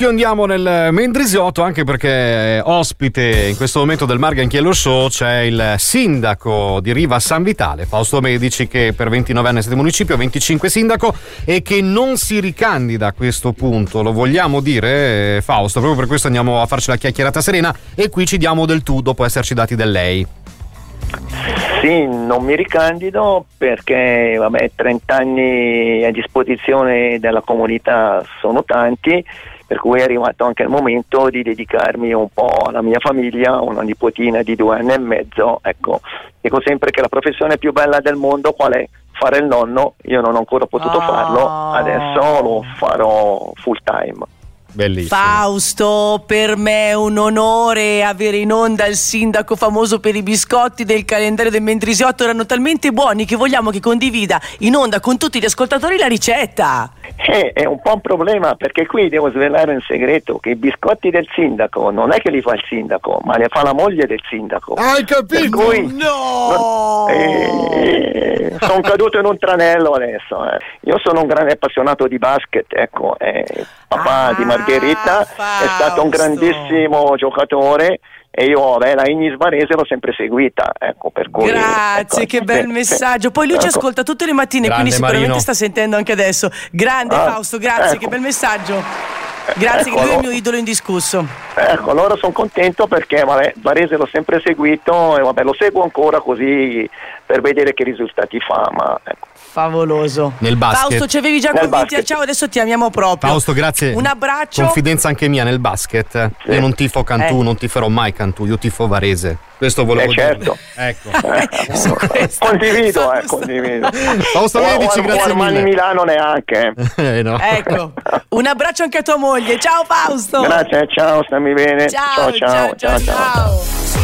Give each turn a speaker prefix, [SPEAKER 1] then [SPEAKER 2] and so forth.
[SPEAKER 1] Andiamo nel Mendrisiotto anche perché ospite in questo momento del Margan Chiello Show c'è il sindaco di Riva San Vitale, Fausto Medici, che per 29 anni è stato municipio, 25 sindaco e che non si ricandida a questo punto. Lo vogliamo dire, Fausto? Proprio per questo andiamo a farci la chiacchierata serena e qui ci diamo del tu dopo esserci dati del lei.
[SPEAKER 2] Sì, non mi ricandido perché vabbè, 30 anni a disposizione della comunità sono tanti per cui è arrivato anche il momento di dedicarmi un po' alla mia famiglia, una nipotina di due anni e mezzo, ecco, dico sempre che la professione più bella del mondo qual è? Fare il nonno, io non ho ancora potuto oh. farlo, adesso lo farò full time.
[SPEAKER 3] Bellissimo. Fausto, per me è un onore avere in onda il sindaco famoso per i biscotti del calendario del Mendrisiotto. Erano talmente buoni che vogliamo che condivida in onda con tutti gli ascoltatori la ricetta.
[SPEAKER 2] Eh, è un po' un problema perché qui devo svelare un segreto: che i biscotti del sindaco non è che li fa il sindaco, ma li fa la moglie del sindaco.
[SPEAKER 1] Hai capito?
[SPEAKER 3] Cui, no!
[SPEAKER 2] Eh, sono caduto in un tranello adesso. Eh. Io sono un grande appassionato di basket, ecco, eh, papà ah, di Margherita Fausto. è stato un grandissimo giocatore e io vabbè, la Ignis Varese l'ho sempre seguita ecco, per cui,
[SPEAKER 3] grazie
[SPEAKER 2] ecco,
[SPEAKER 3] che bel sì, messaggio poi lui ecco. ci ascolta tutte le mattine grande quindi sicuramente Marino. sta sentendo anche adesso grande ah, Fausto grazie ecco. che bel messaggio grazie ecco, che lui è il mio idolo indiscusso.
[SPEAKER 2] Ecco allora sono contento perché vabbè, Varese l'ho sempre seguito e vabbè, lo seguo ancora così per vedere che risultati fa ma ecco
[SPEAKER 3] Favoloso.
[SPEAKER 1] Nel basket.
[SPEAKER 3] Fausto, ci avevi già convinti. Ciao, adesso ti amiamo proprio.
[SPEAKER 1] Fausto, grazie.
[SPEAKER 3] Un abbraccio.
[SPEAKER 1] Confidenza anche mia nel basket. Sì. Io non tifo Cantù, eh. non tiferò mai Cantù, io tifo Varese. Questo volevo
[SPEAKER 2] eh, certo.
[SPEAKER 1] dire. Ecco.
[SPEAKER 2] Eh, condivido, eh, condivido.
[SPEAKER 1] Fausto Medici, grazie mille.
[SPEAKER 2] Milano neanche.
[SPEAKER 1] Eh, no.
[SPEAKER 3] Ecco. Un abbraccio anche a tua moglie. Ciao Fausto.
[SPEAKER 2] Grazie, ciao, stammi bene.
[SPEAKER 3] ciao, ciao. ciao, ciao. ciao. ciao.